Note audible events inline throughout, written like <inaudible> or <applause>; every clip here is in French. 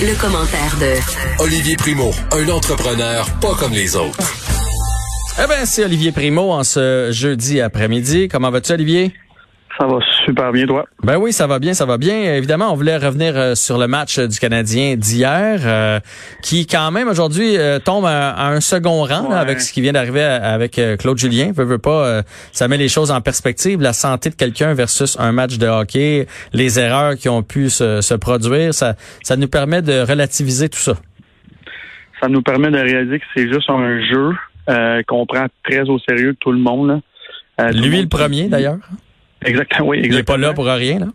Le, commentaire de Olivier Primo, un entrepreneur pas comme les autres. Eh bien, c'est Olivier Primo en ce jeudi après-midi. Comment vas-tu, Olivier? Ça va super bien, toi? Ben oui, ça va bien, ça va bien. Évidemment, on voulait revenir euh, sur le match du Canadien d'hier, euh, qui quand même aujourd'hui euh, tombe à, un second rang là, avec ce qui vient d'arriver avec Claude Julien. Veux, veux pas, ça met les choses en perspective. La santé de quelqu'un versus un match de hockey, les erreurs qui ont pu se, se produire, ça, ça nous permet de relativiser tout ça. Ça nous permet de réaliser que c'est juste un jeu qu'on prend très au sérieux tout le monde. Lui le premier d'ailleurs. Exactement, oui, exactement. Il n'est pas là pour rien, là?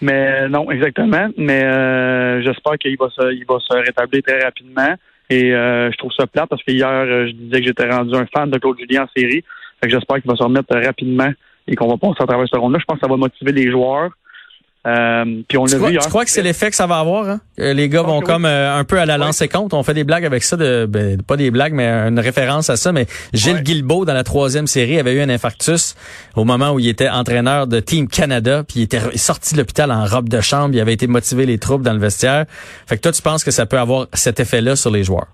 Mais non, exactement. Mais euh, j'espère qu'il va se, il va se rétablir très rapidement. Et euh, je trouve ça plat parce que hier, euh, je disais que j'étais rendu un fan de Claude Julien en série. Fait que j'espère qu'il va se remettre rapidement et qu'on va passer à travers ce ronde-là. Je pense que ça va motiver les joueurs. Euh, puis on l'a vu. Tu crois que c'est l'effet que ça va avoir hein? Les gars vont comme euh, un peu à la lancer compte. On fait des blagues avec ça, de ben, pas des blagues, mais une référence à ça. Mais Gilles Guilbeault dans la troisième série avait eu un infarctus au moment où il était entraîneur de Team Canada, puis il était sorti de l'hôpital en robe de chambre. Il avait été motivé les troupes dans le vestiaire. Fait que toi, tu penses que ça peut avoir cet effet-là sur les joueurs?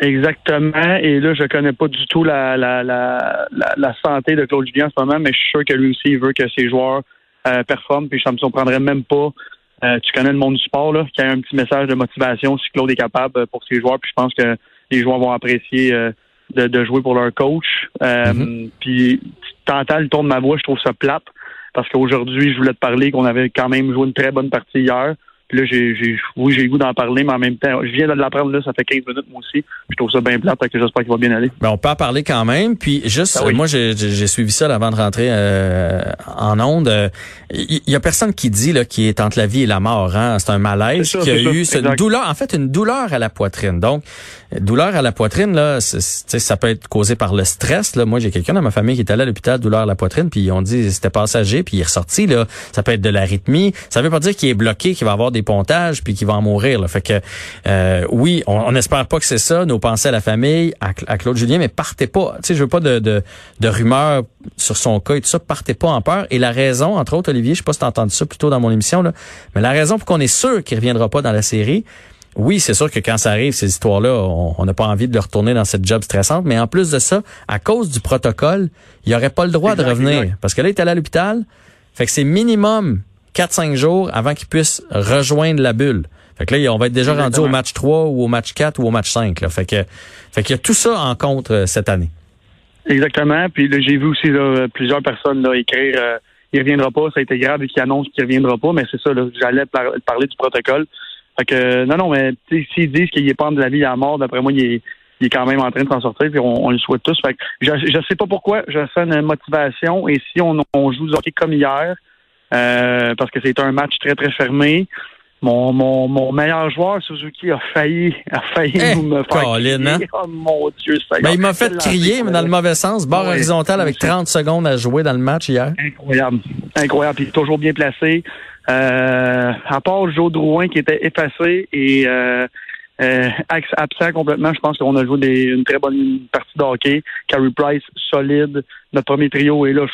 Exactement. Et là, je connais pas du tout la, la, la, la, santé de Claude Julien en ce moment, mais je suis sûr que lui aussi il veut que ses joueurs euh, performe, puis ça me surprendrait même pas. Euh, tu connais le monde du sport, là, qu'il y a un petit message de motivation si Claude est capable euh, pour ses joueurs, puis je pense que les joueurs vont apprécier de, jouer pour leur coach. Mm-hmm. Puis tu entends le ton de ma voix, je trouve ça plate, parce qu'aujourd'hui, je voulais te parler qu'on avait quand même joué une très bonne partie hier. Puis là, j'ai, j'ai, oui, j'ai le goût d'en parler, mais en même temps, je viens de l'apprendre là, ça fait 15 minutes moi aussi. Je trouve ça bien plate, que j'espère qu'il va bien aller. Ben, on peut en parler quand même. Puis juste, ah moi, j'ai, j'ai suivi ça avant de rentrer euh, en onde. Il y, a personne qui dit là qui est entre la vie et la mort. Hein? C'est un malaise qui a eu une douleur, en fait, une douleur à la poitrine. Donc, douleur à la poitrine là, ça peut être causé par le stress. Là, moi, j'ai quelqu'un dans ma famille qui est allé à l'hôpital douleur à la poitrine, puis ils ont dit c'était passager, puis il est ressorti là. Ça peut être de l'arythmie. Ça veut pas dire qu'il est bloqué, qu'il va avoir des pontages, puis qu'il va en mourir. Là. Fait que euh, oui, on n'espère pas que c'est ça. Nos pensées à la famille, à, Claude Julien, mais partez pas. Tu sais, je veux pas de, de, de rumeurs sur son cas et tout ça. Partez pas en peur. Et la raison, entre autres, Olivier, je sais pas si t'as entendu ça plutôt dans mon émission là, mais la raison pour qu'on est sûr qu'il reviendra pas dans la série oui, c'est sûr que quand ça arrive, ces histoires-là, on n'a pas envie de le retourner dans cette job stressante. Mais en plus de ça, à cause du protocole, il aurait pas le droit de revenir. Parce que là, il est allé à l'hôpital. Fait que c'est minimum 4-5 jours avant qu'il puisse rejoindre la bulle. Fait que là, on va être déjà rendu au match 3 ou au match 4 ou au match 5. Là. Fait que fait qu'il y a tout ça en compte euh, cette année. Exactement. Puis là, j'ai vu aussi plusieurs personnes là, écrire euh, il reviendra pas, ça a été grave et qu'il annonce qu'il reviendra pas, mais c'est ça, j'allais parler du protocole. Fait que non, non, mais s'ils disent qu'il est pas de la vie à la mort, d'après moi, il est, il est quand même en train de s'en sortir, puis on, le souhaite tous. Fait que je, je sais pas pourquoi, je sens une motivation. Et si on, on joue hockey comme hier, euh, parce que c'est un match très, très fermé, mon, mon, mon meilleur joueur, Suzuki, a failli, a failli eh, me faire Colin, hein? Oh mon Dieu, ça ben, Il m'a fait crier, mais dans le mauvais sens. Barre horizontale avec 30 secondes à jouer dans le match hier. Incroyable. Incroyable. Puis toujours bien placé. Euh, à part Joe Drouin qui était effacé et euh, euh, absent complètement, je pense qu'on a joué des, une très bonne partie de hockey. Carey Price, solide. Notre premier trio est là.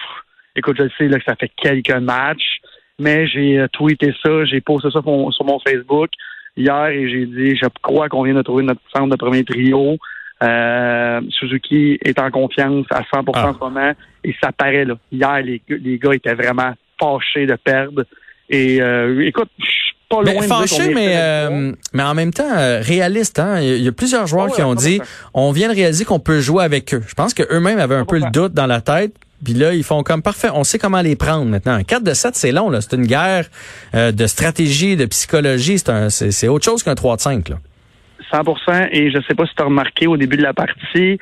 Écoute, je sais là, que ça fait quelques matchs, mais j'ai euh, tweeté ça, j'ai posté ça sur mon, Facebook hier et j'ai dit je crois qu'on vient de trouver notre centre de premier trio. Euh, Suzuki est en confiance à 100% ah. en ce moment et ça paraît là. Hier, les, les gars étaient vraiment fâchés de perdre. Et euh, écoute, je suis pas loin mais, fâché, mais, euh, mais en même temps euh, réaliste. Hein? Il y a plusieurs joueurs qui ont dit, on vient de réaliser qu'on peut jouer avec eux. Je pense qu'eux-mêmes avaient un peu le doute dans la tête. Puis là, ils font comme parfait. On sait comment les prendre maintenant. Un 4 de 7, c'est long. là. C'est une guerre de stratégie, de psychologie. C'est autre chose qu'un 3 de 5. Là. 100 Et je sais pas si tu as remarqué au début de la partie,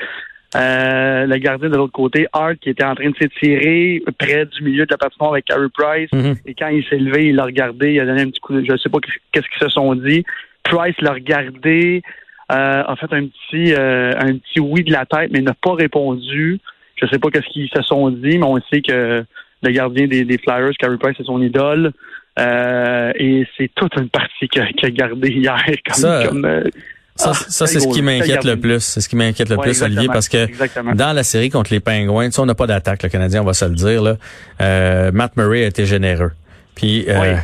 euh, le gardien de l'autre côté, Hart, qui était en train de s'étirer près du milieu de la patinoire avec Carey Price. Mhm. Et quand il s'est levé, il l'a regardé, il a donné un petit coup de... Je sais pas qu'est-ce qu'ils se sont dit, Price l'a regardé, euh, a fait un petit euh, un petit oui de la tête, mais n'a pas répondu. Je sais pas qu'est-ce qu'ils se sont dit, mais on sait que le gardien des, des Flyers, Carey Price, c'est son idole. Euh, et c'est toute une partie qu'il a, gardé hier comme, ça, comme euh, ça, ah, ça c'est ce qui m'inquiète le plus. C'est ce qui m'inquiète le plus, Olivier, parce que dans la série contre les Pingouins, tu sais, on n'a pas d'attaque, le Canadien, on va se le dire. Là. Euh, Matt Murray a été généreux. Puis euh,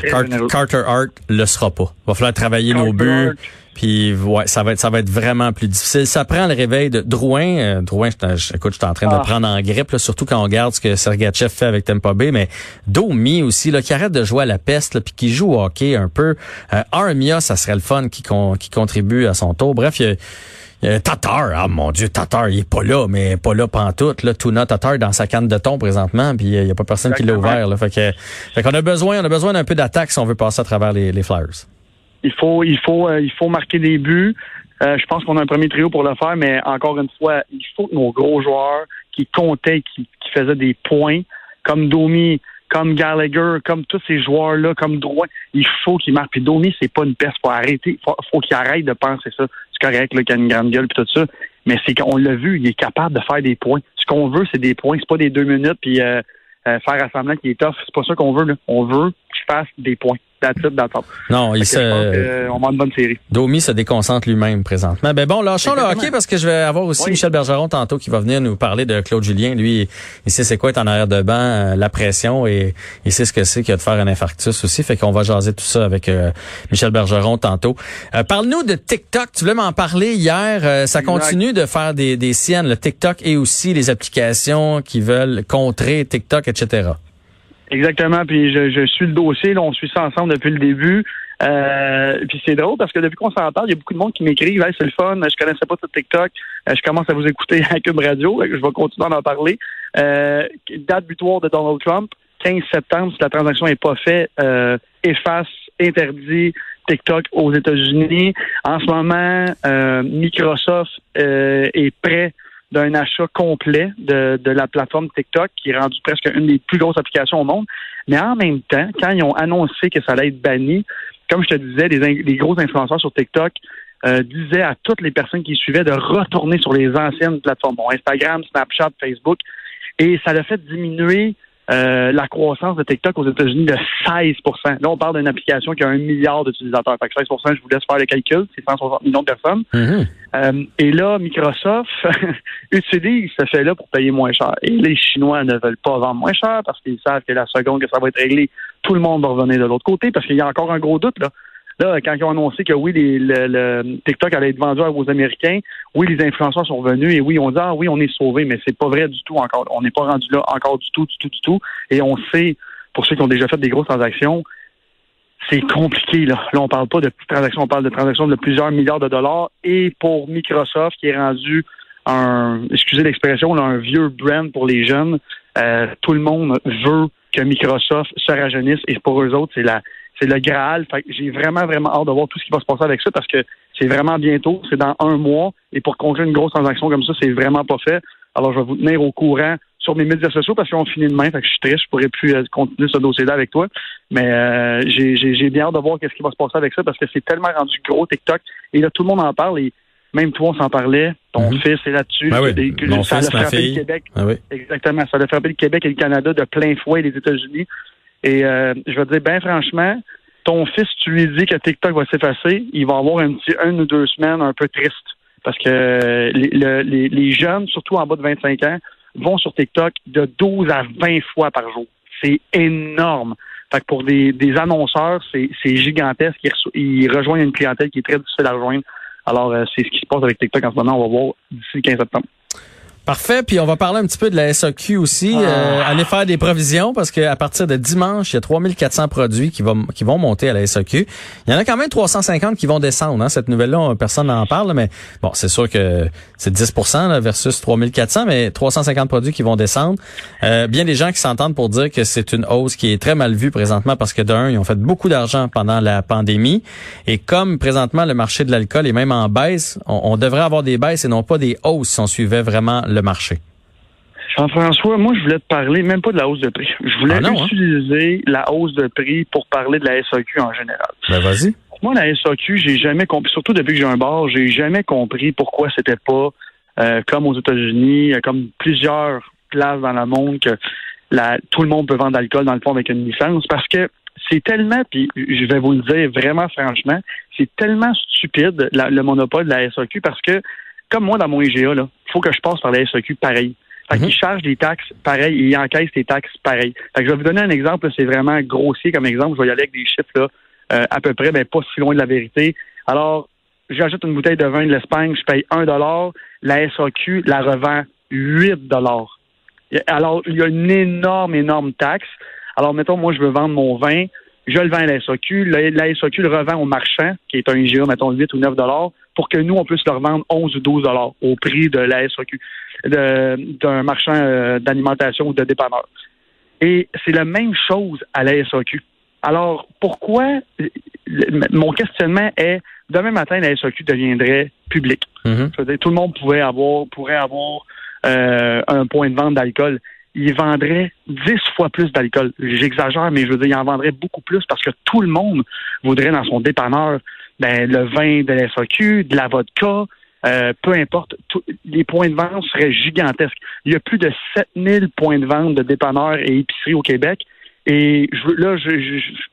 Carter Hart le sera pas. Il va falloir travailler nos buts. Puis ouais, ça va être ça va être vraiment plus difficile. Ça prend le réveil de Drouin. Euh, Drouin, je, écoute, je suis en train de ah. prendre en grippe, là, surtout quand on regarde ce que Sergachev fait avec Tampa Bay, mais Domi aussi, là, qui arrête de jouer à la peste, puis qui joue au hockey un peu. Euh, Armia, ça serait le fun qui, qui contribue à son tour. Bref, il y a Tatar, ah mon Dieu, Tatar, il est pas là, mais pas là pantoute. Là, Tuna Tatar dans sa canne de thon présentement, puis il y a pas personne qui l'a ouvert. Là, fait que, fait qu'on a besoin, on a besoin d'un peu d'attaque si on veut passer à travers les, les Flyers. Il faut, il faut, euh, il faut marquer des buts. Euh, je pense qu'on a un premier trio pour le faire, mais encore une fois, il faut que nos gros joueurs qui comptaient, qui, qui faisaient des points, comme Domi, comme Gallagher, comme tous ces joueurs-là, comme Droit, il faut qu'ils marquent. Puis Domi, c'est pas une peste. Faut arrêter. Faut, qu'il arrête de penser ça. C'est correct, qu'il a une grande gueule puis tout ça. Mais c'est qu'on l'a vu, il est capable de faire des points. Ce qu'on veut, c'est des points. C'est pas des deux minutes puis euh, faire assemblant qui est tough. C'est pas ça qu'on veut. Là. On veut qu'il fasse des points. Non, il se. on va une bonne série. Domi se déconcentre lui-même présentement. Ben bon, lâchons le hockey parce que je vais avoir aussi Michel Bergeron tantôt qui va venir nous parler de Claude Julien. Lui, il sait c'est quoi être en arrière de banc, euh, la pression et il sait ce que c'est que de faire un infarctus aussi. Fait qu'on va jaser tout ça avec euh, Michel Bergeron tantôt. Euh, parle-nous de TikTok. Tu voulais m'en parler hier. ça continue de faire des, des siennes, le TikTok et aussi les applications qui veulent contrer TikTok, etc. Exactement. Puis je, je suis le dossier. Là, on suit ça ensemble depuis le début. Euh, puis c'est drôle parce que depuis qu'on s'en parle, il y a beaucoup de monde qui m'écrit hey, c'est le fun, je connaissais pas tout TikTok, euh, je commence à vous écouter avec une radio, je vais continuer à en parler. Euh, date butoir de Donald Trump, 15 septembre, si la transaction n'est pas faite, euh, efface, interdit TikTok aux États-Unis. En ce moment, euh, Microsoft est prêt d'un achat complet de, de la plateforme TikTok, qui est rendue presque une des plus grosses applications au monde. Mais en même temps, quand ils ont annoncé que ça allait être banni, comme je te disais, les, les gros influenceurs sur TikTok euh, disaient à toutes les personnes qui suivaient de retourner sur les anciennes plateformes, bon, Instagram, Snapchat, Facebook, et ça l'a fait diminuer euh, la croissance de TikTok aux États-Unis de 16% Là, on parle d'une application qui a un milliard d'utilisateurs. Fait que 16 je vous laisse faire le calcul, c'est 160 millions de personnes. Mm-hmm. Euh, et là, Microsoft <laughs> utilise ce fait-là pour payer moins cher. Et les Chinois ne veulent pas vendre moins cher parce qu'ils savent que la seconde que ça va être réglé, tout le monde va revenir de l'autre côté parce qu'il y a encore un gros doute. Là. Là, quand ils ont annoncé que oui, le, TikTok allait être vendu aux Américains, oui, les influenceurs sont venus et oui, on dit ah oui, on est sauvé, mais c'est pas vrai du tout encore. On n'est pas rendu là encore du tout, du tout, du tout. Et on sait, pour ceux qui ont déjà fait des grosses transactions, c'est compliqué là. Là, on parle pas de petites transactions, on parle de transactions de plusieurs milliards de dollars. Et pour Microsoft, qui est rendu un, excusez l'expression, un vieux brand pour les jeunes, euh, tout le monde veut que Microsoft se rajeunisse et pour eux autres, c'est la c'est le Graal. j'ai vraiment, vraiment hâte de voir tout ce qui va se passer avec ça parce que c'est vraiment bientôt, c'est dans un mois. Et pour conclure une grosse transaction comme ça, c'est vraiment pas fait. Alors, je vais vous tenir au courant sur mes médias sociaux parce qu'on finit demain. Fait que je suis triste, je pourrais plus euh, continuer ce dossier-là avec toi. Mais euh, j'ai bien hâte de voir qu'est-ce qui va se passer avec ça parce que c'est tellement rendu gros TikTok. Et là, tout le monde en parle et même toi, on s'en parlait. Ton mhm. fils est là-dessus. Ben oui. ça a frappé le Québec. Ah oui. Exactement. Ça a frappé le Québec et le Canada de plein fouet les États-Unis. Et euh, je vais te dire, bien franchement, ton fils, tu lui dis que TikTok va s'effacer, il va avoir un petit une ou deux semaines un peu triste. Parce que les, les, jeunes, surtout en bas de 25 ans, vont sur TikTok de 12 à 20 fois par jour. C'est énorme. Fait que pour des, des annonceurs, c'est gigantesque. Ils, rejoignent une clientèle qui est très difficile à rejoindre. Alors, euh, c'est ce qui se passe avec TikTok en ce moment. On va voir d'ici le 15 septembre. Parfait. Puis on va parler un petit peu de la SAQ aussi. Ah. Euh, aller faire des provisions parce qu'à partir de dimanche, il y a 3400 produits qui vont qui vont monter à la SAQ. Il y en a quand même 350 qui vont descendre. Hein. Cette nouvelle-là, personne n'en parle, mais bon, c'est sûr que c'est 10 là, versus 3400, mais 350 produits qui vont descendre. Euh, bien des gens qui s'entendent pour dire que c'est une hausse qui est très mal vue présentement parce que d'un, ils ont fait beaucoup d'argent pendant la pandémie. Et comme présentement le marché de l'alcool est même en baisse, on, on, devrait avoir des baisses et non pas des hausses si on suivait vraiment marché? Jean-François, moi, je voulais te parler même pas de la hausse de prix. Je voulais ah hein? utiliser la hausse de prix pour parler de la SAQ en général. Ben, vas-y. Moi, la SAQ, j'ai jamais compris, surtout depuis que j'ai un bar, j'ai jamais compris pourquoi c'était pas euh, comme aux États-Unis, euh, comme plusieurs places dans le monde que la, tout le monde peut vendre d'alcool dans le fond avec une licence, parce que c'est tellement, puis je vais vous le dire vraiment franchement, c'est tellement stupide le monopole de la SAQ parce que, comme moi dans mon IGA, il faut que je passe par la SAQ pareil. Fait qu'ils mhm. chargent des taxes pareil ils encaissent des taxes pareil. Fait que je vais vous donner un exemple, c'est vraiment grossier comme exemple. Je vais y aller avec des chiffres là, euh, à peu près, mais pas si loin de la vérité. Alors, j'ajoute une bouteille de vin de l'Espagne, je paye 1 la SAQ la revend 8 Alors, il y a une énorme, énorme taxe. Alors, mettons, moi, je veux vendre mon vin, je le vends à la SAQ, la, SAQ le revend au marchand, qui est un IGA, mettons, 8 ou 9 pour que nous, on puisse le revendre 11 ou 12 au prix de la SAQ, d'un marchand euh, d'alimentation ou de dépanneur. Et c'est la même chose à la SAQ. Alors, pourquoi mon questionnement est demain matin, la SAQ deviendrait publique? Mm-hmm. Tout le monde pourrait avoir, pourrait avoir euh, un point de vente d'alcool. Il vendrait dix fois plus d'alcool. J'exagère, mais je veux dire, il en vendrait beaucoup plus parce que tout le monde voudrait dans son dépanneur ben, le vin de la SAQ, de la vodka, euh, peu importe, les points de vente seraient gigantesques. Il y a plus de 7000 points de vente de dépanneurs et épiceries au Québec. Et je, là, je,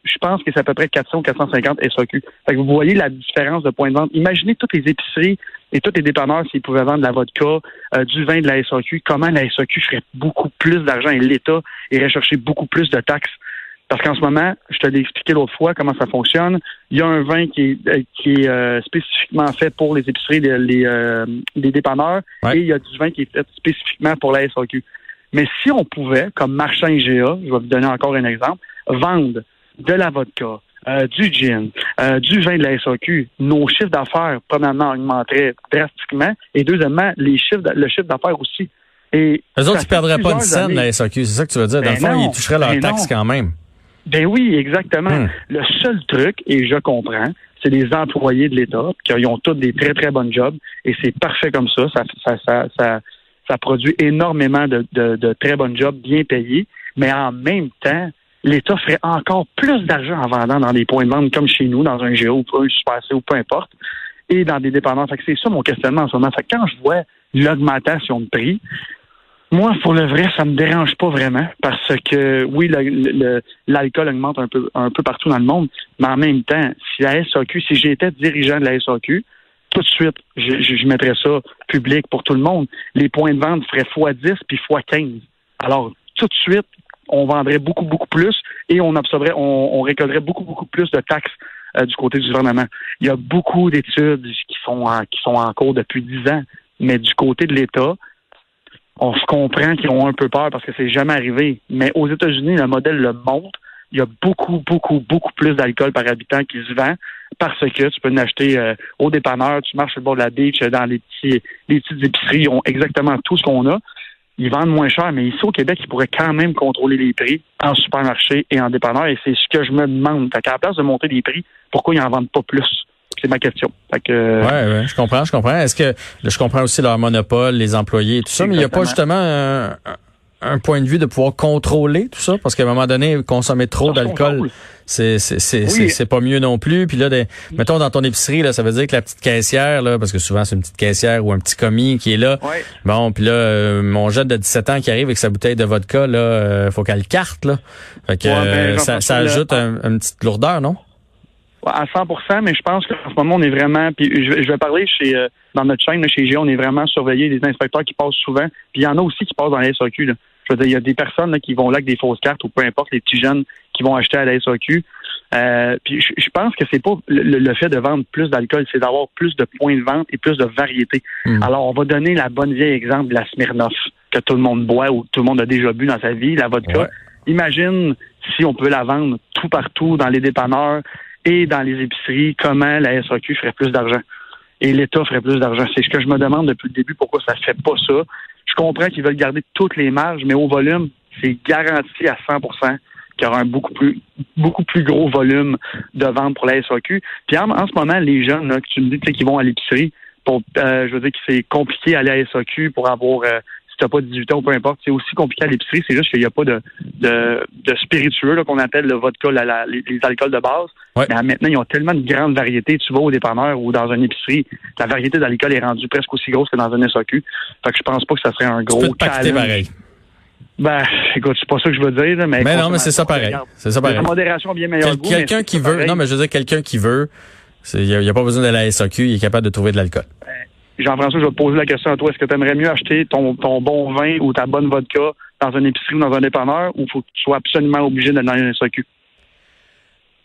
je, pense que c'est à peu près 400 ou 450 SAQ. Fait que vous voyez la différence de points de vente. Imaginez toutes les épiceries et tous les dépanneurs s'ils pouvaient vendre de la vodka, euh, du vin de la SAQ, comment la SAQ ferait beaucoup plus d'argent et l'État irait chercher beaucoup plus de taxes? Parce qu'en ce moment, je te l'ai expliqué l'autre fois comment ça fonctionne. Il y a un vin qui est, euh, qui est euh, spécifiquement fait pour les épiceries, les, les, les dépanneurs, et il y a du vin qui est fait spécifiquement pour la SAQ. Mais si on pouvait, comme marchand IGA, je vais vous donner encore un exemple, vendre de la vodka, euh, du gin, euh, du vin de la SAQ, nos chiffres d'affaires, premièrement, augmenteraient drastiquement, et deuxièmement, les chiffres, le chiffre d'affaires aussi. Et Eux autres, ils ne perdraient pas de scène, la SAQ, c'est ça que tu veux dire? Dans le ben fond, ils toucheraient leur ben taxe quand même. Ben oui, exactement. Hmm. Le seul truc, et je comprends, c'est les employés de l'État qui ont tous des très, très bonnes jobs, et c'est parfait comme ça. Ça, ça, ça, ça, ça produit énormément de, de, très bons jobs bien payés, mais en même temps, l'État ferait encore plus d'argent en vendant dans des points de vente comme chez nous, dans un Géo ou un Super C ou peu importe, et dans des dépendances. c'est ça mon questionnement en ce moment. Quand je vois l'augmentation de prix, moi, pour le vrai, ça me dérange pas vraiment parce que oui, l'alcool augmente un peu, un peu partout dans le monde, mais en même temps, si la SAQ, si j'étais dirigeant de la SAQ, tout de suite, je, je, mettrais ça public pour tout le monde. Les points de vente feraient x10 puis x15. Alors, tout de suite, on vendrait beaucoup, beaucoup plus et on absorberait, on, récolterait beaucoup, beaucoup plus de taxes euh, du côté du gouvernement. Il y a beaucoup d'études qui sont en, qui sont en cours depuis dix ans, mais du côté de l'État, on se comprend qu'ils ont un peu peur parce que c'est jamais arrivé. Mais aux États-Unis, le modèle le montre. Il y a beaucoup, beaucoup, beaucoup plus d'alcool par habitant qui se vend parce que tu peux l'acheter euh, au dépanneur, tu marches sur le bord de la beach, dans les petits les petites épiceries, ils ont exactement tout ce qu'on a. Ils vendent moins cher, mais ici au Québec, ils pourraient quand même contrôler les prix en supermarché et en dépanneur. Et c'est ce que je me demande. Fait qu'à la place de monter les prix, pourquoi ils n'en vendent pas plus? C'est ma question. Fait que, euh, ouais, ouais, je comprends, je comprends. Est-ce que je comprends aussi leur monopole, les employés, tout ça, mais il n'y a pas justement un, un point de vue de pouvoir contrôler tout ça parce qu'à un moment donné consommer trop d'alcool c'est pas mieux non plus. Puis là des, mettons dans ton épicerie là ça veut dire que la petite caissière là parce que souvent c'est une petite caissière ou un petit commis qui est là. Bon puis là euh, mon jeune de 17 ans qui arrive avec sa bouteille de vodka là euh, faut qu'elle carte là. Fait que ben, ça, ça ajoute une petite lourdeur non? À 100% mais je pense qu'en ce moment, on est vraiment, puis je, vais parler chez euh, dans notre chaîne, chez G, on est vraiment surveillé des inspecteurs qui passent souvent, puis il y en a aussi qui passent dans la SAQ. Là. Je veux dire, il y a des personnes qui vont là avec des fausses cartes ou peu importe, les petits jeunes qui vont acheter à la SAQ. Euh, puis je, pense que c'est pas le, fait de vendre plus d'alcool, c'est d'avoir plus de points de vente et plus de variété. Hmm. Alors, on va donner la bonne vieille exemple de la Smirnoff que tout le monde boit ou tout le monde a déjà bu dans sa vie, la vodka. Imagine si on peut la vendre tout partout dans les dépanneurs, et dans les épiceries, comment la SAQ ferait plus d'argent et l'État ferait plus d'argent. C'est ce que je me demande depuis le début, pourquoi ça ne fait pas ça. Je comprends qu'ils veulent garder toutes les marges, mais au volume, c'est garanti à 100% qu'il y aura un beaucoup plus beaucoup plus gros volume de vente pour la SAQ. Puis en, ce moment, les jeunes là, que tu me dis qui vont à l'épicerie, pour, euh, je veux dire que c'est compliqué d'aller à la SAQ pour avoir euh, si t'as pas 18 ans ou peu importe. C'est aussi compliqué à l'épicerie, c'est juste qu'il n'y a pas de, de, de spiritueux qu'on appelle le vodka, la, les, alcools de base. Mais maintenant, ils ont tellement de grandes variétés. Tu vas au dépanneur ou dans une épicerie, la variété d'alcool est rendue presque aussi grosse que dans un SAQ. Fait que je pense pas que ça serait un gros tu challenge. pareil. Ben, écoute, c'est pas ça que je veux dire, mais. Mais non, mais c'est ça pareil. C'est ça pareil. La modération bien meilleure. quelqu'un qui veut, non, mais je veux dire, quelqu'un qui veut, il n'y a, pas besoin de la SAQ, il est capable de trouver de l'alcool. Jean-François, je vais te poser la question à toi. Est-ce que tu aimerais mieux acheter ton, ton bon vin ou ta bonne vodka dans une épicerie ou dans un dépanneur ou faut que tu sois absolument obligé d'aller dans une SAQ?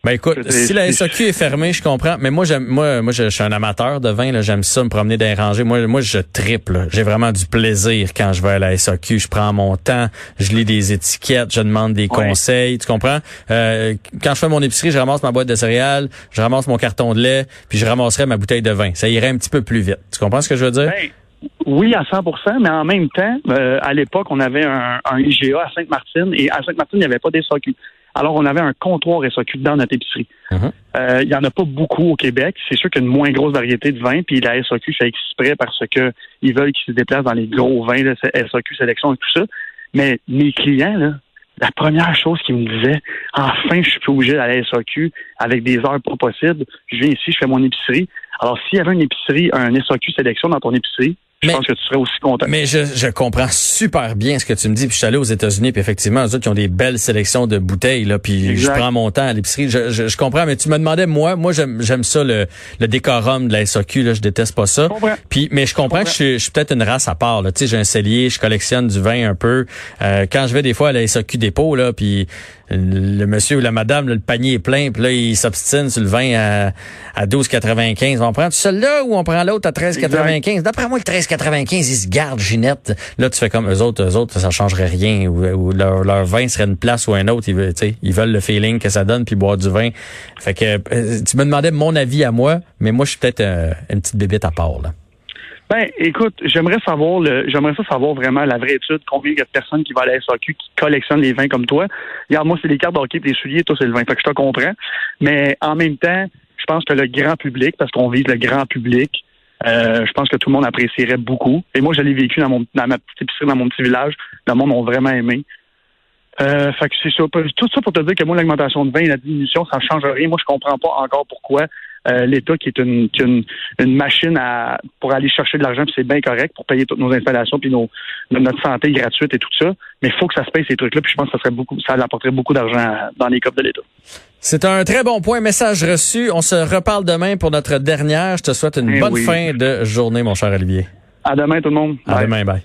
Ben écoute, si la SAQ est fermée, je comprends. Mais moi, j'aime, moi, moi, je, suis un amateur de vin. J'aime ça me promener dans les rangées. Moi, moi, je triple. J'ai vraiment du plaisir quand je vais à la SAQ. Je prends mon temps, je lis des étiquettes, je demande des conseils. Tu comprends? Euh, Quand je fais mon épicerie, je ramasse ma boîte de céréales, je ramasse mon carton de lait, puis je ramasserai ma bouteille de vin. Ça irait un petit peu plus vite. Tu comprends ce que je veux dire? Ben, oui, à 100% mais en même temps, euh, à l'époque, on avait un, un IGA à Sainte-Martine et à Sainte-Martine, il n'y avait pas des SAQ. Alors, on avait un comptoir SAQ dans notre épicerie. Uh-huh. Euh, il n'y en a pas beaucoup au Québec. C'est sûr qu'il y a une moins grosse variété de vins, puis la SAQ fait exprès parce que ils veulent qu'ils se déplacent dans les gros vins, de SAQ sélection et tout ça. Mais mes clients, là, la première chose qu'ils me disaient, enfin, je suis plus obligé d'aller à la SAQ avec des heures pas possibles. Je viens ici, je fais mon épicerie. Alors, s'il y avait une épicerie, un SAQ sélection dans ton épicerie, je pense que tu serais aussi content. Mais je, je comprends super bien ce que tu me dis. Puis je suis allé aux États-Unis, puis effectivement, eux autres, ils ont des belles sélections de bouteilles, là, puis je prends mon temps à l'épicerie. Je, je, comprends, mais tu me demandais, moi, moi j'aime ça, le, le décorum de la SAQ, là, je déteste pas ça. Puis, mais je comprends, que je, suis peut-être une race à part. Tu sais, j'ai un cellier, je collectionne du vin un peu. Euh, quand je vais des fois à la SAQ dépôt, là, puis le monsieur ou la madame, le panier est plein, puis là, il s'obstine sur le vin à, à 12,95. On prend celui-là ou on prend l'autre à 13,95? D'après moi, le 13,95, il se garde, Ginette. Là, tu fais comme eux autres, eux autres, ça changerait rien. Ou, leur, leur, vin serait une place ou un autre. Ils veulent, ils veulent le feeling que ça donne, puis boire du vin. Fait que euh, tu me demandais mon avis à moi, mais moi, je suis peut-être euh, une petite bébête à part, là. Ben, écoute, j'aimerais savoir j'aimerais ça savoir vraiment la vraie étude, combien il y a de personnes qui vont à la SAQ qui collectionnent les vins comme toi? Regarde, moi, c'est les cartes d'hockey les souliers, toi, c'est le vin. Fait que je te comprends. Mais en même temps, je pense que le grand public, parce qu'on vise le grand public, euh, je pense que tout le monde apprécierait beaucoup. Et moi, je l'ai vécu dans, mon, dans ma petite épicerie, dans mon petit village. Le monde ont vraiment aimé. Euh, fait que c'est ça. Tout ça pour te dire que moi, l'augmentation de vin et la diminution, ça ne change rien. Moi, je comprends pas encore pourquoi euh, l'État, qui est une, une, machine à, pour aller chercher de l'argent, puis c'est bien correct pour payer toutes nos installations, puis nos, notre santé gratuite et tout ça. Mais il faut que ça se paye ces trucs-là, puis je pense que ça serait beaucoup, ça apporterait beaucoup d'argent dans les coffres de l'État. C'est un très bon point. Message reçu. On se reparle demain pour notre dernière. Je te souhaite une eh bonne fin de journée, mon cher Olivier. À demain, tout le monde. À demain, bye.